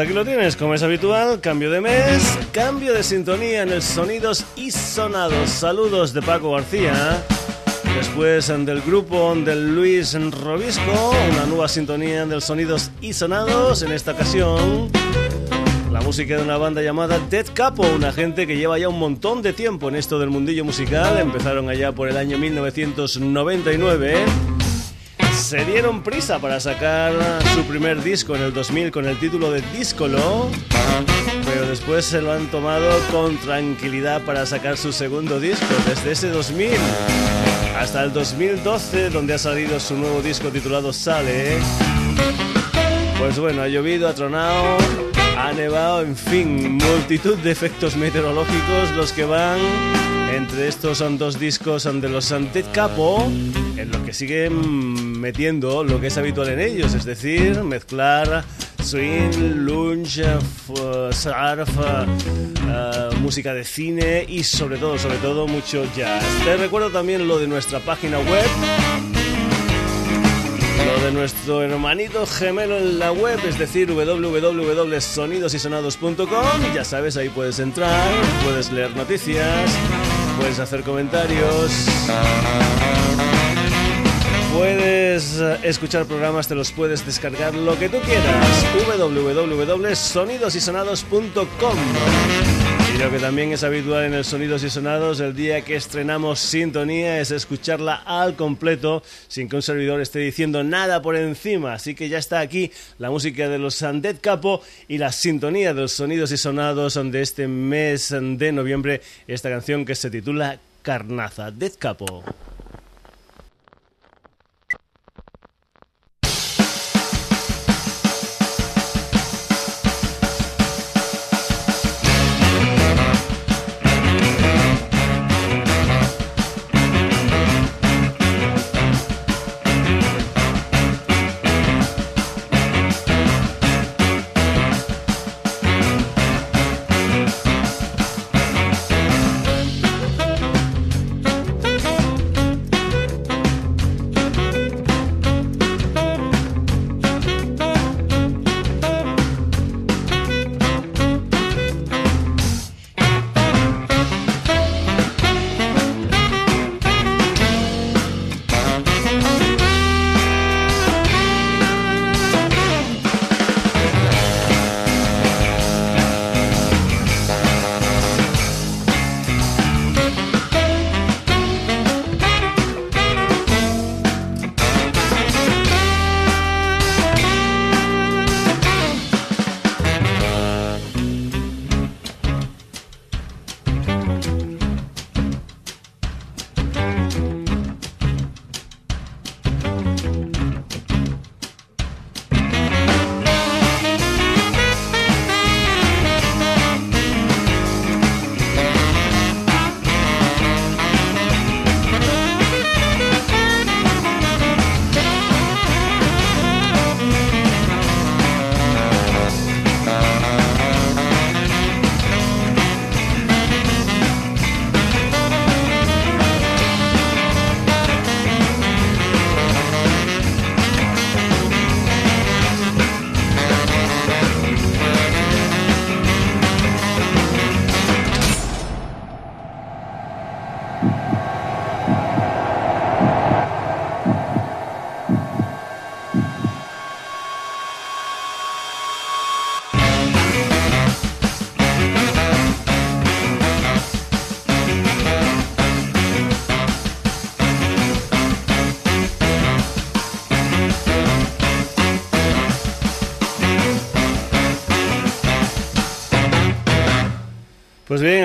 Aquí lo tienes, como es habitual, cambio de mes, cambio de sintonía en el Sonidos y Sonados. Saludos de Paco García. Después del grupo del Luis Robisco, una nueva sintonía del Sonidos y Sonados. En esta ocasión, la música de una banda llamada Dead Capo, una gente que lleva ya un montón de tiempo en esto del mundillo musical. Empezaron allá por el año 1999 se dieron prisa para sacar su primer disco en el 2000 con el título de Discolo, pero después se lo han tomado con tranquilidad para sacar su segundo disco desde ese 2000 hasta el 2012 donde ha salido su nuevo disco titulado Sale. Pues bueno, ha llovido, ha tronado, ha nevado, en fin, multitud de efectos meteorológicos los que van entre estos son dos discos de los Dead Capo, en los que siguen metiendo lo que es habitual en ellos, es decir, mezclar swing, lunch, surf, uh, música de cine y sobre todo, sobre todo mucho jazz. Te recuerdo también lo de nuestra página web lo de nuestro hermanito gemelo en la web, es decir, www.sonidosysonados.com. Ya sabes, ahí puedes entrar, puedes leer noticias, puedes hacer comentarios. Puedes eh, escuchar programas, te los puedes descargar lo que tú quieras. www.sonidosysonados.com y lo que también es habitual en el Sonidos y Sonados, el día que estrenamos Sintonía, es escucharla al completo, sin que un servidor esté diciendo nada por encima. Así que ya está aquí la música de los Sandet Capo y la sintonía de los Sonidos y Sonados de este mes de noviembre, esta canción que se titula Carnaza, Dead Capo.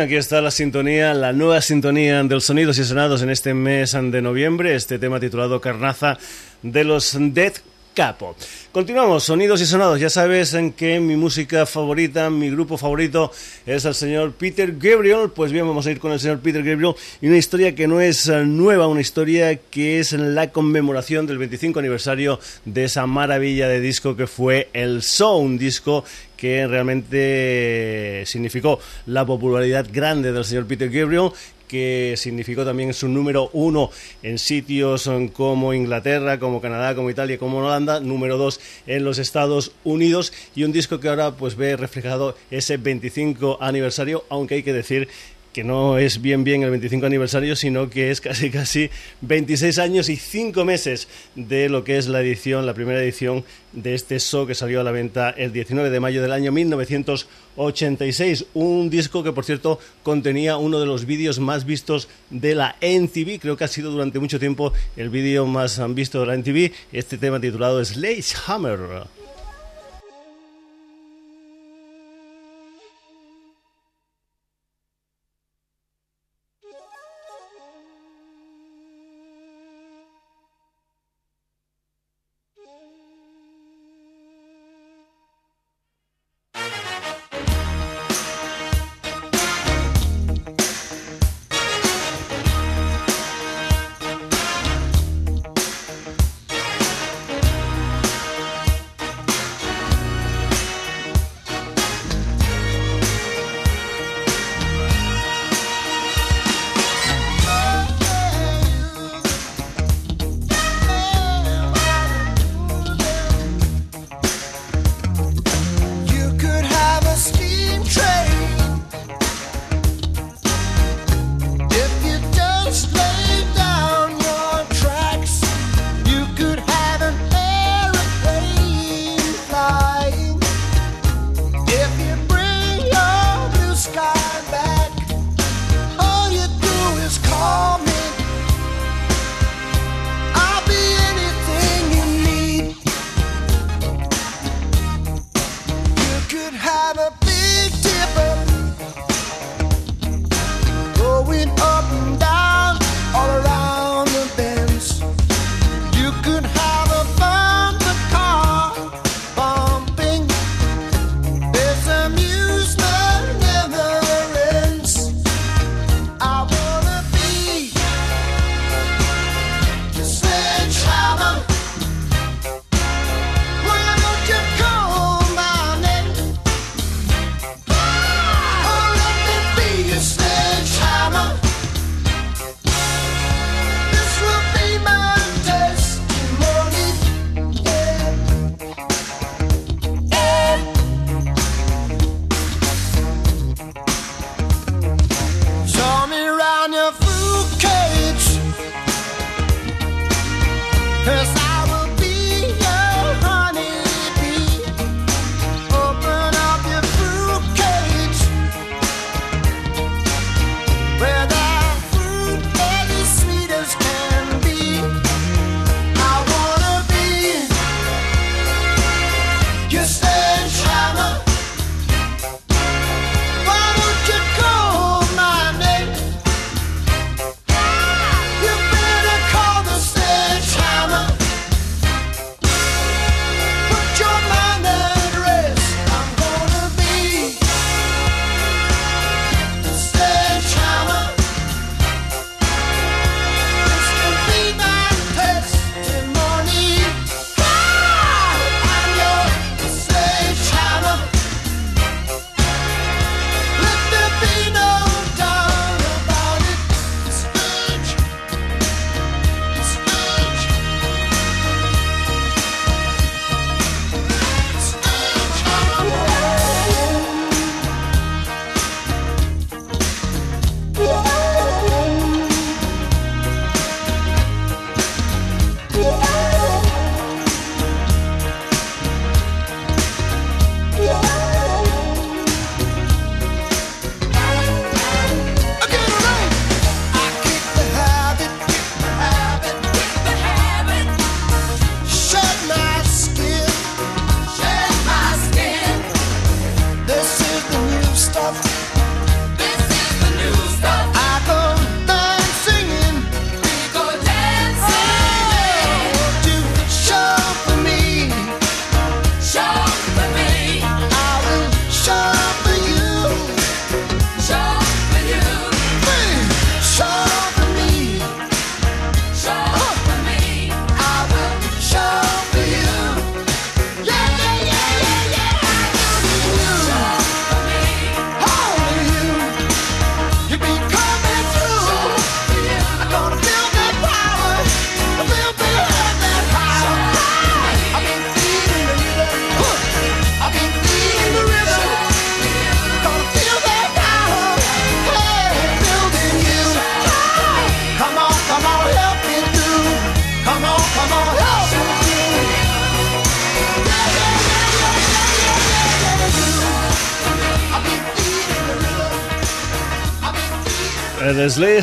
Aquí está la sintonía, la nueva sintonía del Sonidos y Sonados en este mes de noviembre, este tema titulado Carnaza de los Dead Capo. Continuamos, sonidos y sonados. Ya sabes en que mi música favorita, mi grupo favorito es el señor Peter Gabriel. Pues bien, vamos a ir con el señor Peter Gabriel y una historia que no es eh, nueva, una historia que es la conmemoración del 25 aniversario de esa maravilla de disco que fue el Show, un disco que realmente significó la popularidad grande del señor Peter Gabriel que significó también su número uno en sitios como Inglaterra, como Canadá, como Italia, como Holanda, número dos en los Estados Unidos y un disco que ahora pues ve reflejado ese 25 aniversario, aunque hay que decir que no es bien bien el 25 aniversario, sino que es casi casi 26 años y 5 meses de lo que es la edición, la primera edición de este show que salió a la venta el 19 de mayo del año 1986. Un disco que, por cierto, contenía uno de los vídeos más vistos de la MTV. Creo que ha sido durante mucho tiempo el vídeo más visto de la MTV. Este tema titulado Hammer.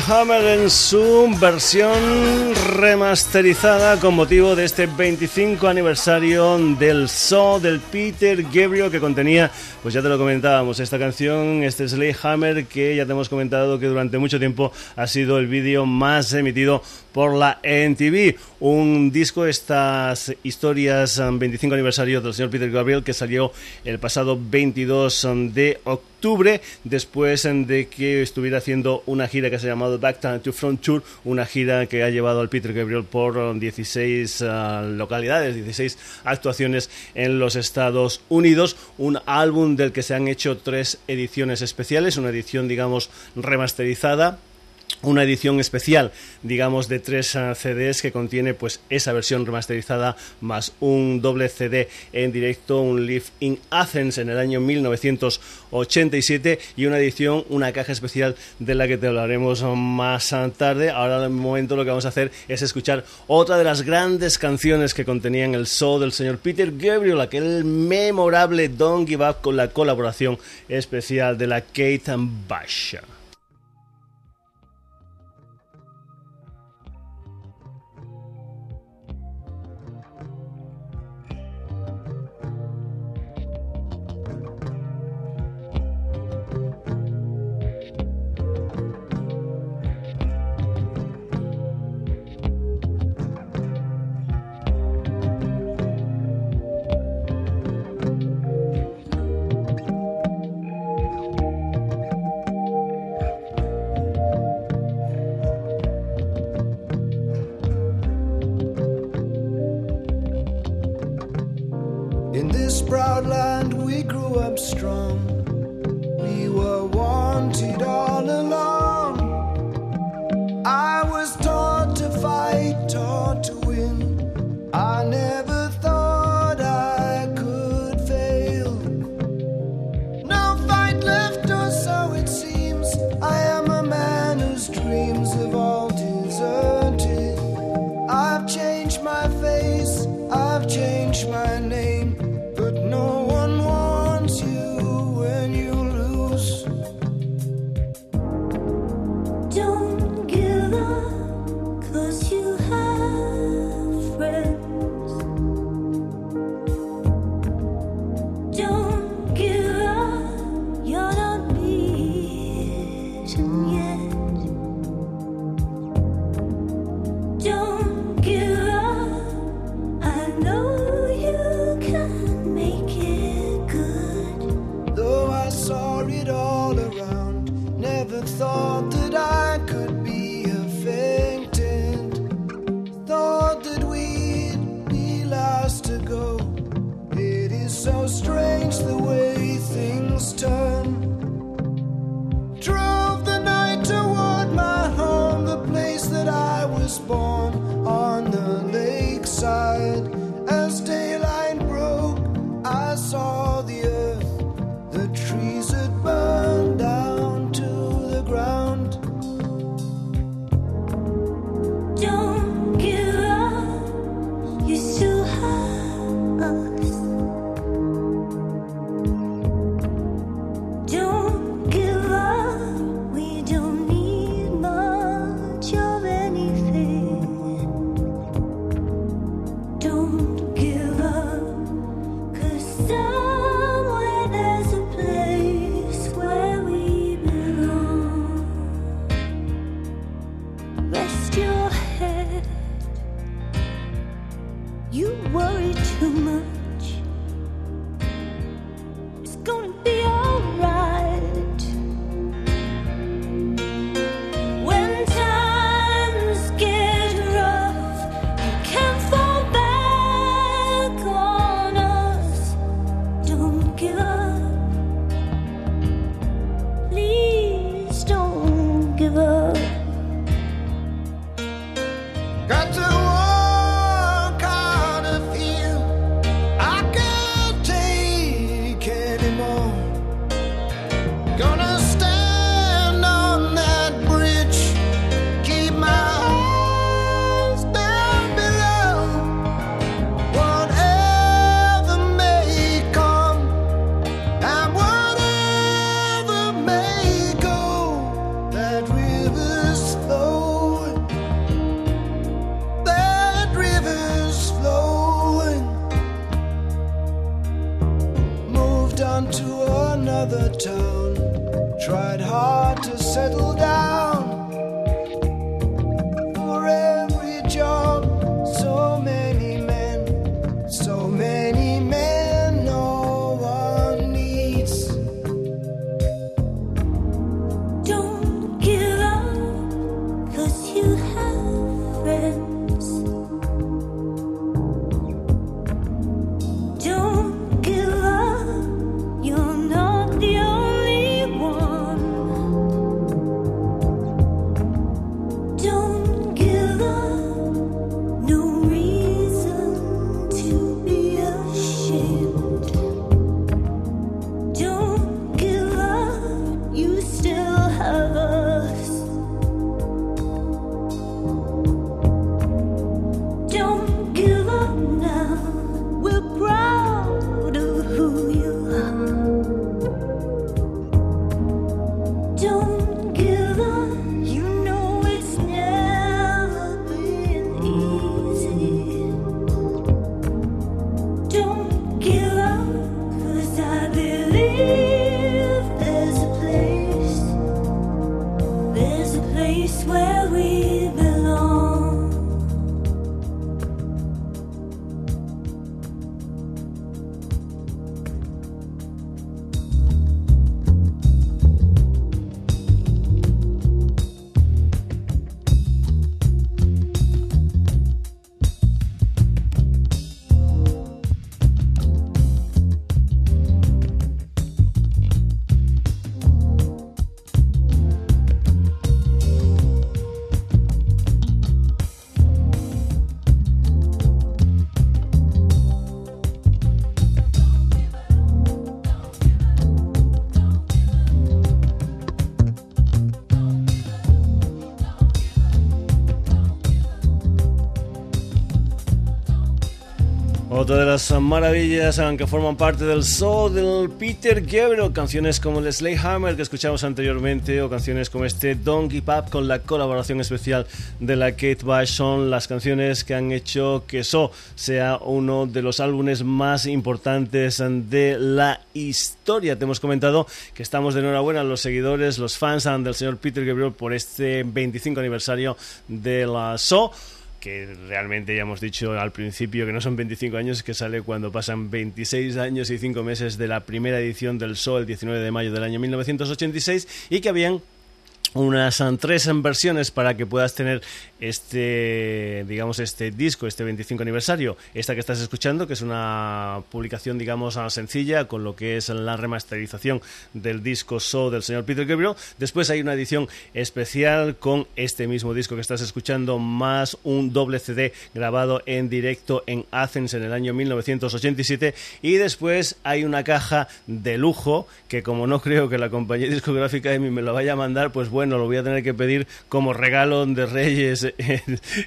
Hammer en su versión remasterizada con motivo de este 25 aniversario del So del Peter Gabriel que contenía, pues ya te lo comentábamos, esta canción, este Hammer que ya te hemos comentado que durante mucho tiempo ha sido el vídeo más emitido por la NTV. Un disco, estas historias 25 aniversario del señor Peter Gabriel que salió el pasado 22 de octubre después de que estuviera haciendo una gira que se ha llamado Back to Front Tour, una gira que ha llevado al Peter Gabriel por 16 ah, localidades, 16 actuaciones en los Estados Unidos, un álbum del que se han hecho tres ediciones especiales, una edición digamos remasterizada una edición especial, digamos, de tres ah, CDs que contiene pues esa versión remasterizada más un doble CD en directo, un Live in Athens en el año 1987 y una edición, una caja especial de la que te hablaremos más tarde. Ahora en el momento lo que vamos a hacer es escuchar otra de las grandes canciones que contenían el show del señor Peter Gabriel, aquel memorable Don't Give Up con la colaboración especial de la Kate Bush. Otra de las maravillas que forman parte del soul del Peter Gabriel, canciones como el Slay Hammer que escuchamos anteriormente o canciones como este Don't Give Up con la colaboración especial de la Kate Bush son las canciones que han hecho que So sea uno de los álbumes más importantes de la historia. Te hemos comentado que estamos de enhorabuena los seguidores, los fans del señor Peter Gabriel por este 25 aniversario de la So que realmente ya hemos dicho al principio que no son 25 años, que sale cuando pasan 26 años y 5 meses de la primera edición del Sol, el 19 de mayo del año 1986, y que habían unas um, tres versiones para que puedas tener este digamos este disco este 25 aniversario. Esta que estás escuchando que es una publicación digamos uh, sencilla con lo que es la remasterización del disco So del señor Peter Gabriel. Después hay una edición especial con este mismo disco que estás escuchando más un doble CD grabado en directo en Athens en el año 1987 y después hay una caja de lujo que como no creo que la compañía discográfica de mí me lo vaya a mandar pues bueno bueno, lo voy a tener que pedir como regalo de Reyes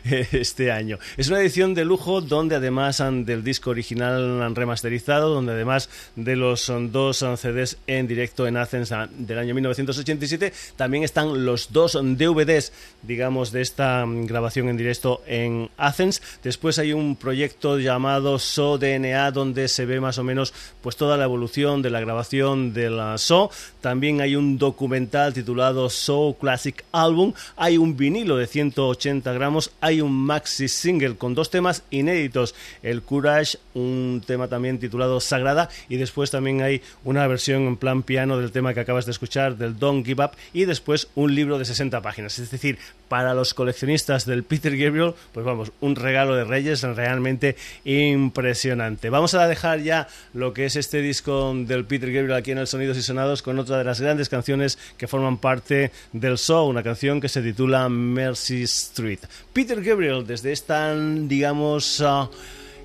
este año. Es una edición de lujo donde además del disco original han remasterizado, donde además de los dos CDs en directo en Athens del año 1987, también están los dos DVDs, digamos, de esta grabación en directo en Athens. Después hay un proyecto llamado So DNA donde se ve más o menos pues toda la evolución de la grabación de la So. También hay un documental titulado So Classic Album, hay un vinilo de 180 gramos, hay un maxi single con dos temas inéditos, el Courage, un tema también titulado Sagrada, y después también hay una versión en plan piano del tema que acabas de escuchar, del Don't Give Up, y después un libro de 60 páginas. Es decir, para los coleccionistas del Peter Gabriel, pues vamos, un regalo de Reyes realmente impresionante. Vamos a dejar ya lo que es este disco del Peter Gabriel aquí en el Sonidos y Sonados con otra de las grandes canciones que forman parte del show, una canción que se titula Mercy Street. Peter Gabriel, desde esta, digamos, uh,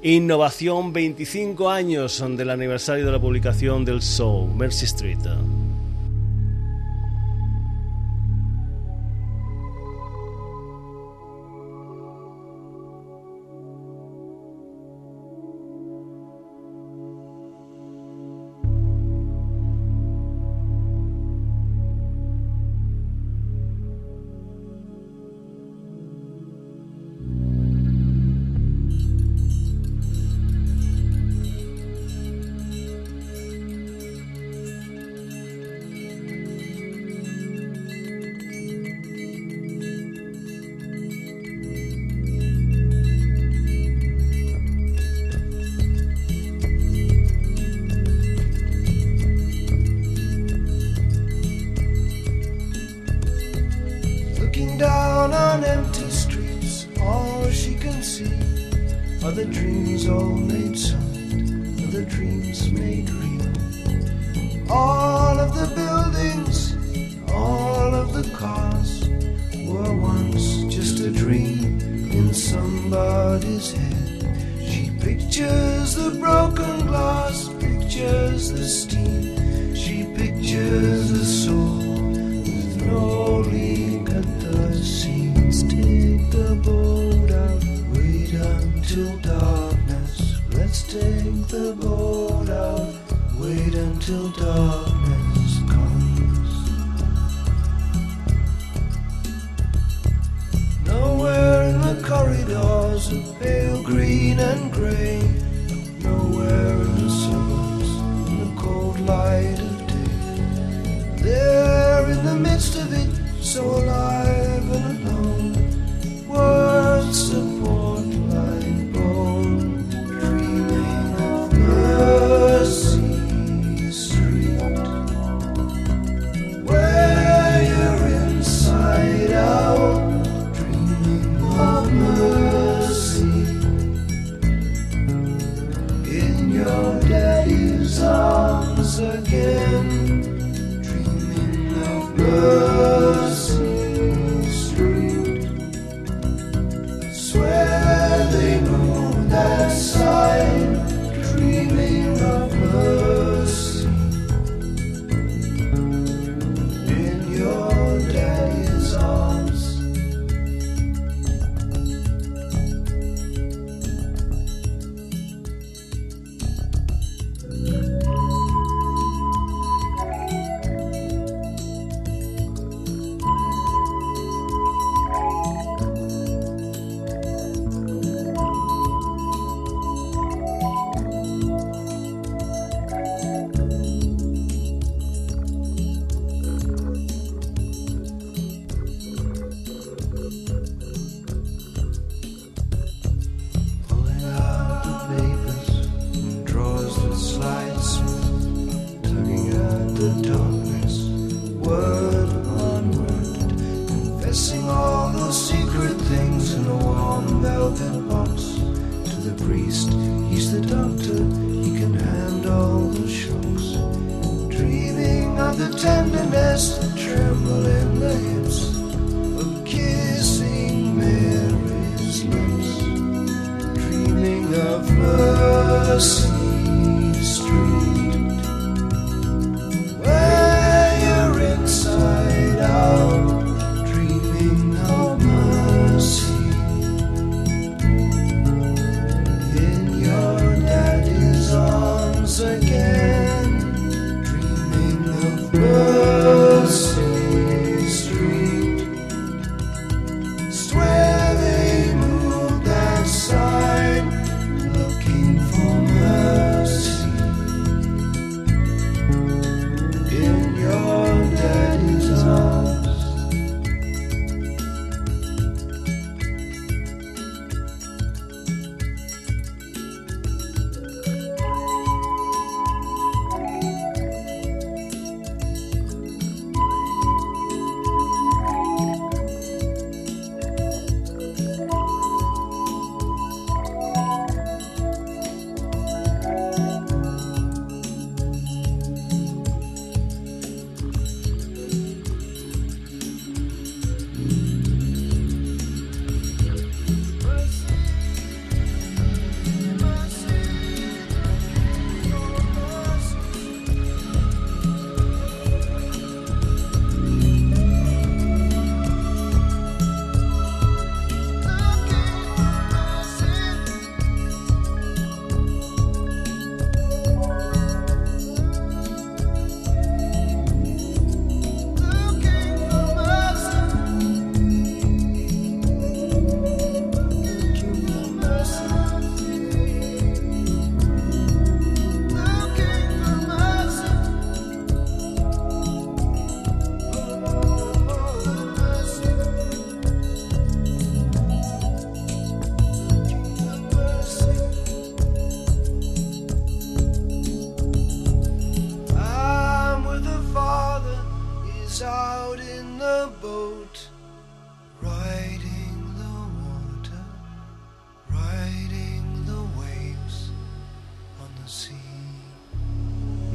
innovación 25 años del aniversario de la publicación del show, Mercy Street. Again, dreaming of mercy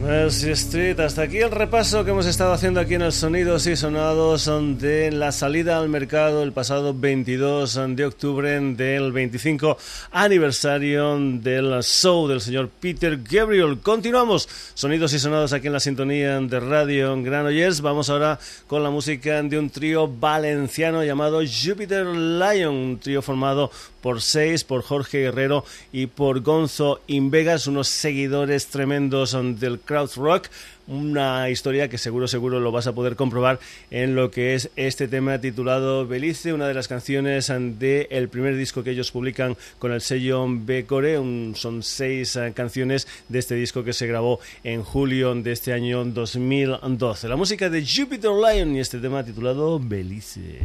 Mercy Street. Hasta aquí el repaso que hemos estado haciendo aquí en el Sonidos y Sonados de la salida al mercado el pasado 22 de octubre del 25 aniversario del show del señor Peter Gabriel. Continuamos. Sonidos y Sonados aquí en la sintonía de Radio Granollers. Vamos ahora con la música de un trío valenciano llamado Jupiter Lion, un trío formado por Seis, por Jorge Guerrero y por Gonzo Invegas, unos seguidores tremendos del crowd rock una historia que seguro seguro lo vas a poder comprobar en lo que es este tema titulado Belice, una de las canciones del el primer disco que ellos publican con el sello B-Core, son seis eh, canciones de este disco que se grabó en julio de este año 2012. La música de Jupiter Lion y este tema titulado Belice.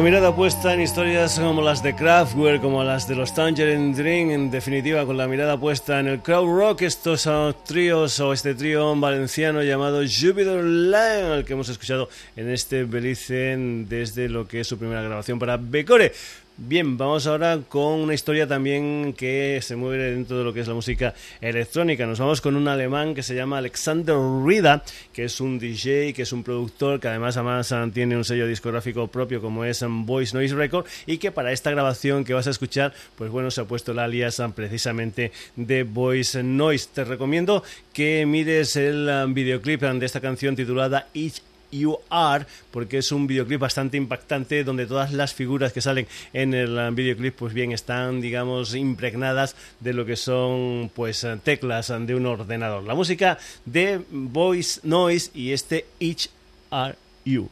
La mirada puesta en historias como las de Kraftwerk, como las de los Tangerine Dream, en definitiva, con la mirada puesta en el crowd rock, estos son tríos o este trío valenciano llamado Jupiter Lion, el que hemos escuchado en este Belice desde lo que es su primera grabación para Becore. Bien, vamos ahora con una historia también que se mueve dentro de lo que es la música electrónica. Nos vamos con un alemán que se llama Alexander Rida, que es un DJ, que es un productor, que además, además tiene un sello discográfico propio como es Voice Noise Record y que para esta grabación que vas a escuchar, pues bueno, se ha puesto el alias precisamente de Voice Noise. Te recomiendo que mires el videoclip de esta canción titulada Each You Are, porque es un videoclip bastante impactante donde todas las figuras que salen en el uh, videoclip pues bien están digamos impregnadas de lo que son pues uh, teclas de un ordenador. La música de Voice Noise y este Each Are You.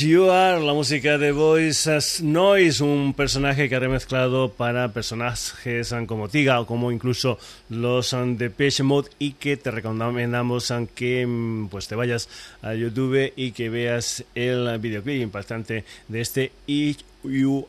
You Are, la música de Voice Noise, un personaje que ha remezclado para personajes como Tiga o como incluso los de Page Mode y que te recomendamos que mm, pues te vayas a YouTube y que veas el videoclip impactante de este You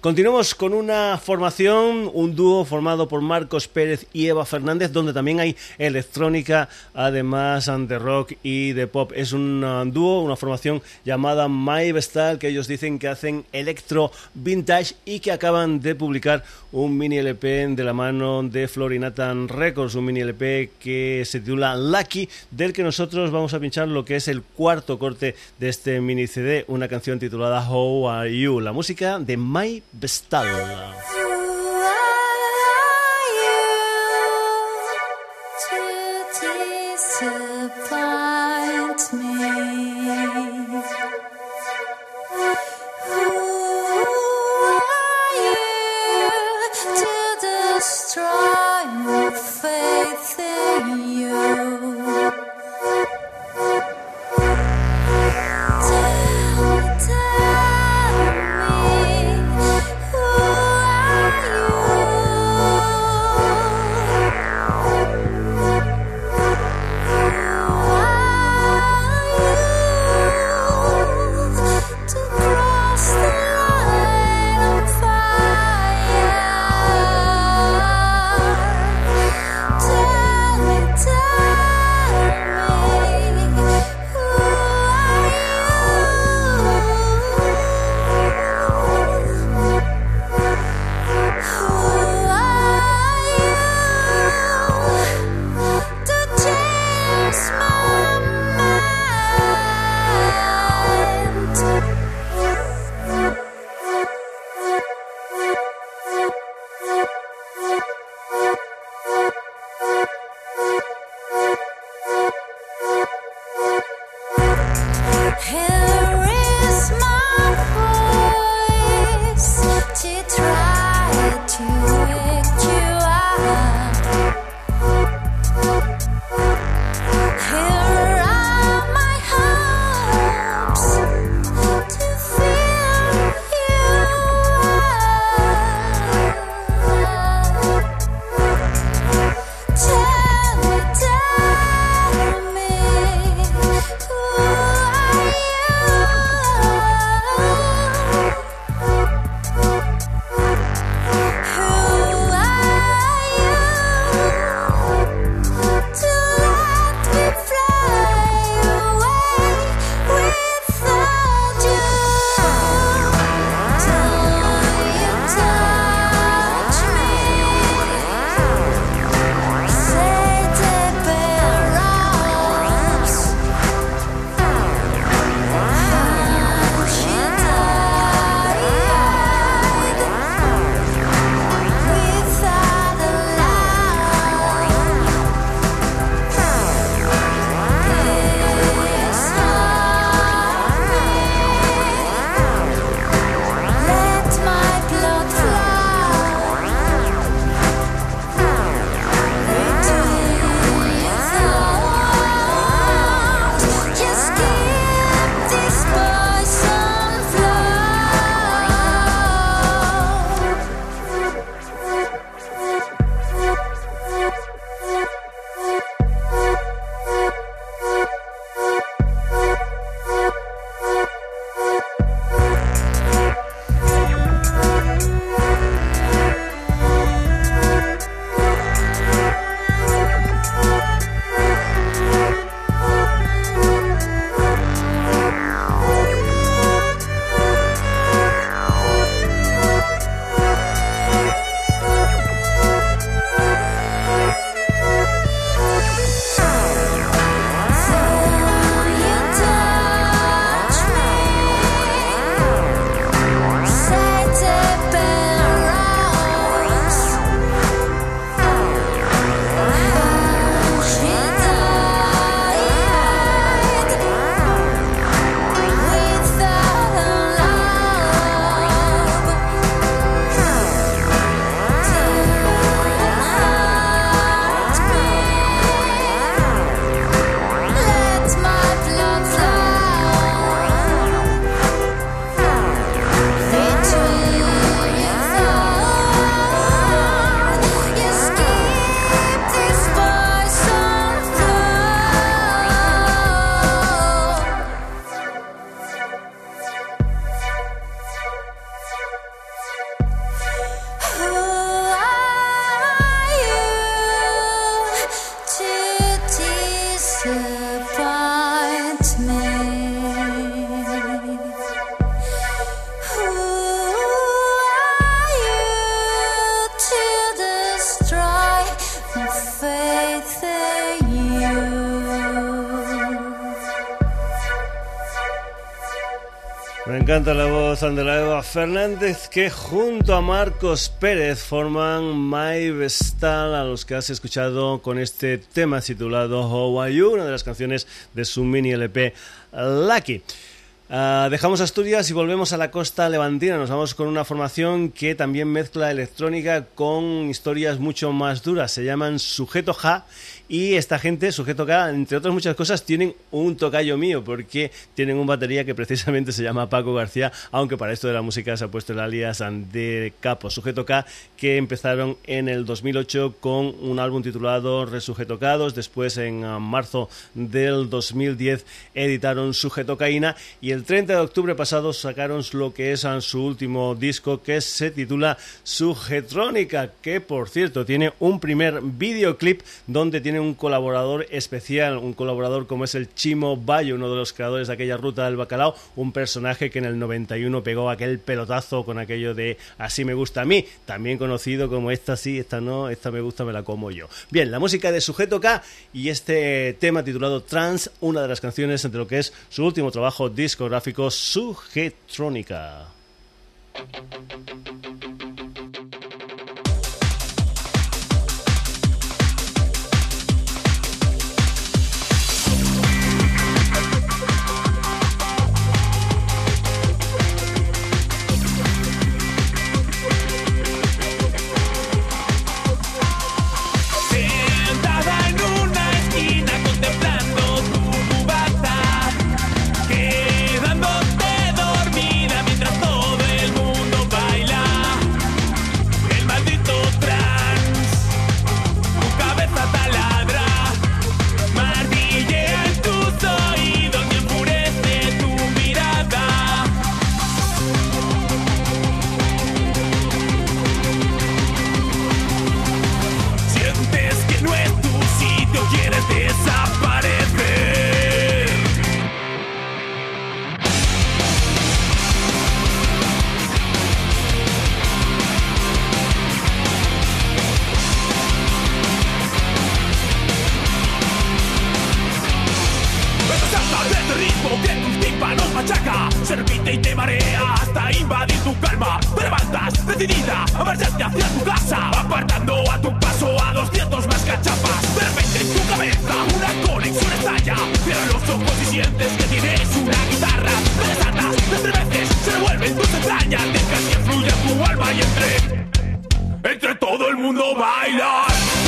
Continuamos con una formación, un dúo formado por Marcos Pérez y Eva Fernández, donde también hay electrónica, además de rock y de pop. Es un uh, dúo, una formación llamada My Vestal, que ellos dicen que hacen electro vintage y que acaban de publicar un mini LP de la mano de Florinatan Records, un mini LP que se titula Lucky, del que nosotros vamos a pinchar lo que es el cuarto corte de este mini CD, una canción titulada How Are You, la música de My Vestal. Voz la Eva Fernández que junto a Marcos Pérez forman My Vestal a los que has escuchado con este tema titulado How Are You, una de las canciones de su mini LP Lucky. Uh, dejamos Asturias y volvemos a la costa levantina. Nos vamos con una formación que también mezcla electrónica con historias mucho más duras. Se llaman Sujeto Ja y esta gente, sujeto K, entre otras muchas cosas, tienen un tocayo mío, porque tienen un batería que precisamente se llama Paco García, aunque para esto de la música se ha puesto el alias de Capo. Sujeto K, que empezaron en el 2008 con un álbum titulado Resujeto K2, después en ah, marzo del 2010 editaron Sujeto Caína y el 30 de octubre pasado sacaron lo que es ah, su último disco que se titula Sujetrónica, que por cierto tiene un primer videoclip donde tiene un colaborador especial, un colaborador como es el Chimo Bayo, uno de los creadores de aquella ruta del bacalao, un personaje que en el 91 pegó aquel pelotazo con aquello de así me gusta a mí, también conocido como esta sí, esta no, esta me gusta, me la como yo. Bien, la música de Sujeto K y este tema titulado Trans, una de las canciones entre lo que es su último trabajo discográfico Sujetrónica. servite y te marea hasta invadir tu calma. Te levantas decidida a marcharte hacia tu casa, apartando a tu paso a 200 más cachapas. De repente en tu cabeza una conexión estalla. Cierra los ojos y sientes que tienes una guitarra. Te desatas, te estremeces, se devuelven tus entrañas. Dejas que fluya tu alma y entre. Entre todo el mundo bailar.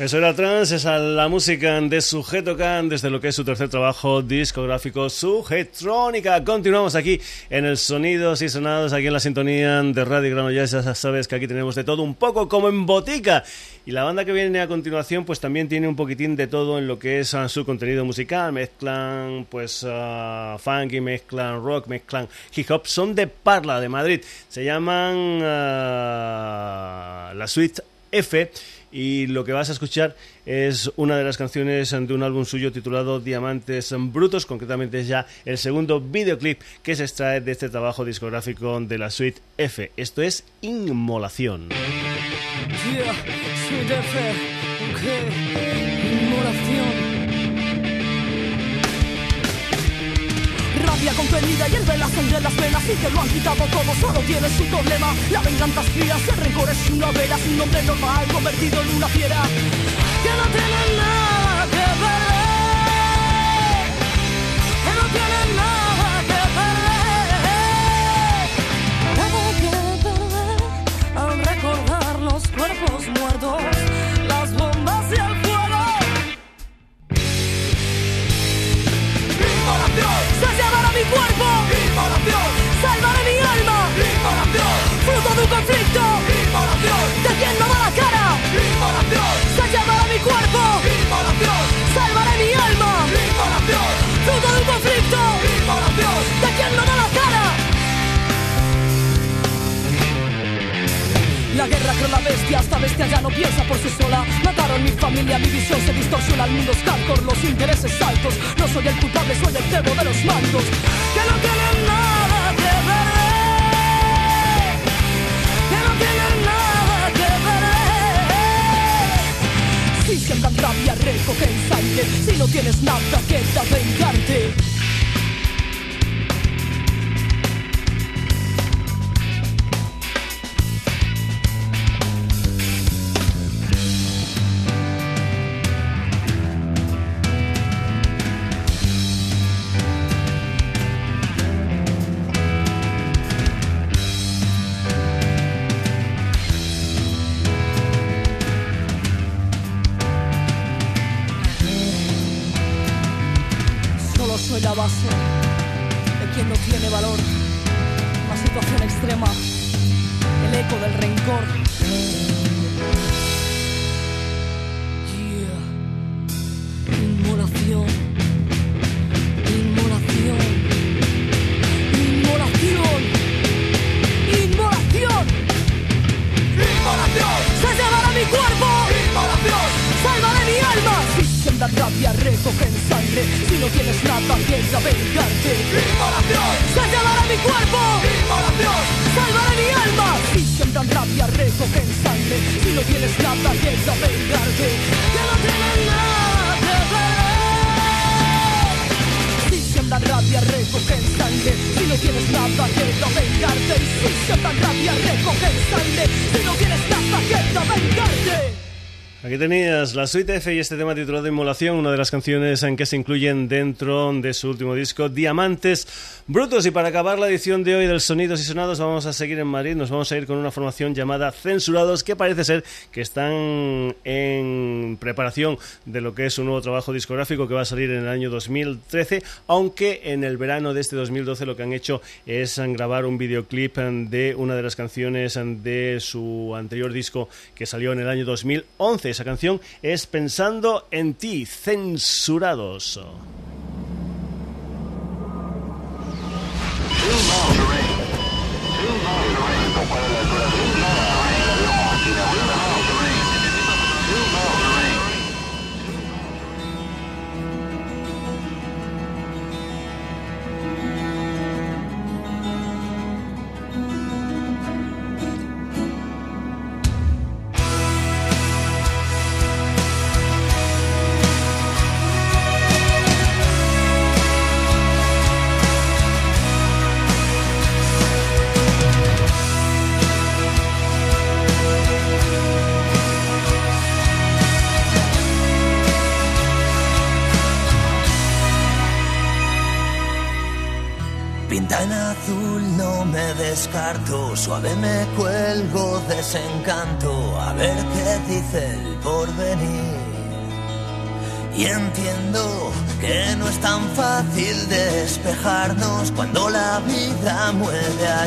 Eso era trans, esa la música de Sujeto Can desde lo que es su tercer trabajo discográfico Sujetrónica. Continuamos aquí en el Sonidos y Sonados, aquí en la sintonía de Radio Granollers. Ya sabes que aquí tenemos de todo un poco como en botica. Y la banda que viene a continuación pues también tiene un poquitín de todo en lo que es uh, su contenido musical. Mezclan pues uh, funky, mezclan rock, mezclan hip hop. Son de Parla, de Madrid. Se llaman uh, La Suite F y lo que vas a escuchar es una de las canciones de un álbum suyo titulado Diamantes Brutos, concretamente es ya el segundo videoclip que se extrae de este trabajo discográfico de la suite F. Esto es Inmolación. Rabia contenida y el vela de las venas y te lo han quitado todo, solo tienes un problema. La venganza es fría, el rencor es una vela, es un hombre normal convertido en una fiera. Que no tiene nada que perder, que no tiene nada que perder. Nada que perder al recordar los cuerpos muertos, conflicto. De quien no da la cara. Se llevará mi cuerpo. Salvaré mi alma. Fruto de un conflicto. De quien no da la cara. La guerra creó la bestia, esta bestia ya no piensa por sí sola. Mataron mi familia, mi visión se distorsiona, el mundo es hardcore, los intereses altos. No soy el culpable, soy el cebo de los mandos. Que no tienen nada que perder. Tienes nada, queda vengarte. La suite F y este tema titulado Inmolación, una de las canciones en que se incluyen dentro de su último disco, Diamantes Brutos. Y para acabar la edición de hoy del Sonidos y Sonados, vamos a seguir en Madrid. Nos vamos a ir con una formación llamada Censurados, que parece ser que están en preparación de lo que es un nuevo trabajo discográfico que va a salir en el año 2013, aunque en el verano de este 2012 lo que han hecho es grabar un videoclip de una de las canciones de su anterior disco que salió en el año 2011. Esa canción es Pensando en ti, censurados.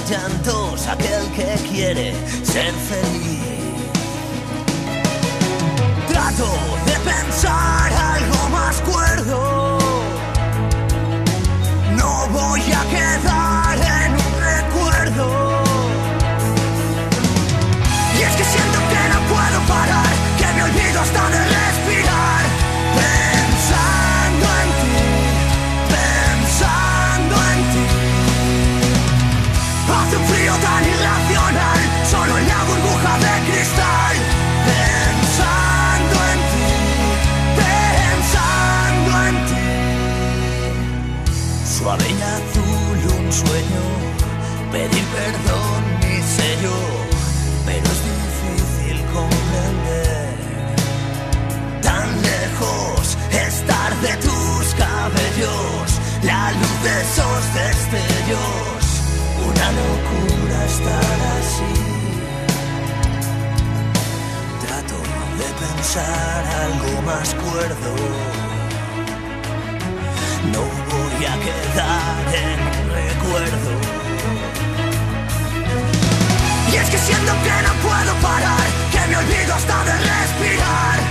Mueve más. No voy a quedar en recuerdo. Y es que siento que no puedo parar, que me olvido hasta de respirar.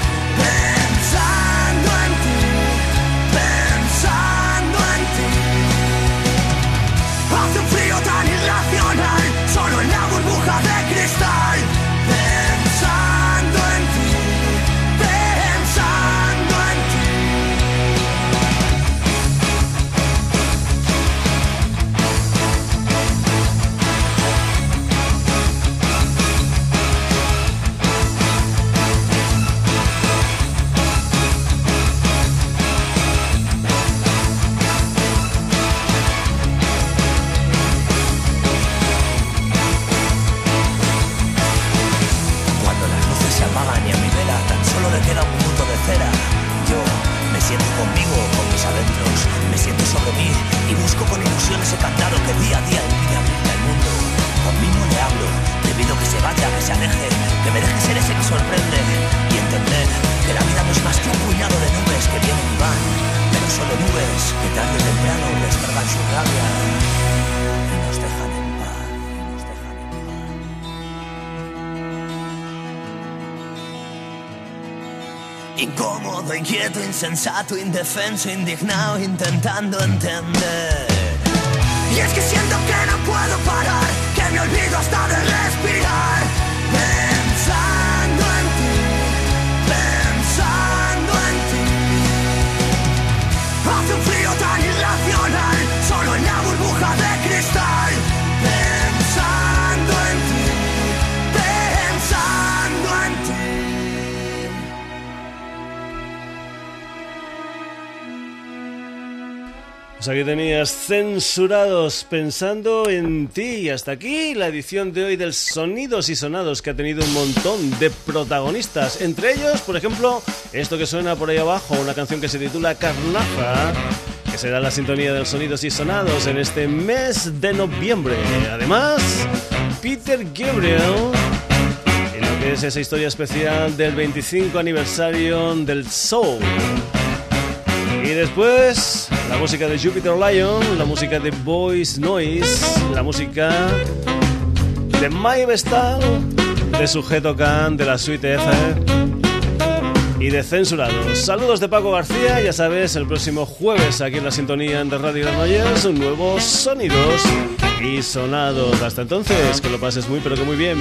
Que tarde o temprano descargan su rabia y nos dejan en nos dejan en paz. Incómodo, inquieto, insensato, indefenso, indignado, intentando entender. Y es que siento que no puedo parar, que me olvido hasta de respirar. Pues aquí tenías censurados pensando en ti. Y hasta aquí la edición de hoy del Sonidos y Sonados que ha tenido un montón de protagonistas. Entre ellos, por ejemplo, esto que suena por ahí abajo, una canción que se titula Carnaza, que será la sintonía del Sonidos y Sonados en este mes de noviembre. Además, Peter Gabriel en lo que es esa historia especial del 25 aniversario del Soul. Y después la música de Jupiter Lion, la música de Voice Noise, la música de My Vestal, de Sujeto Can, de la Suite F y de Censurados. Saludos de Paco García, ya sabes, el próximo jueves aquí en la sintonía de Radio Granollers, nuevos sonidos y sonados. Hasta entonces, que lo pases muy pero que muy bien.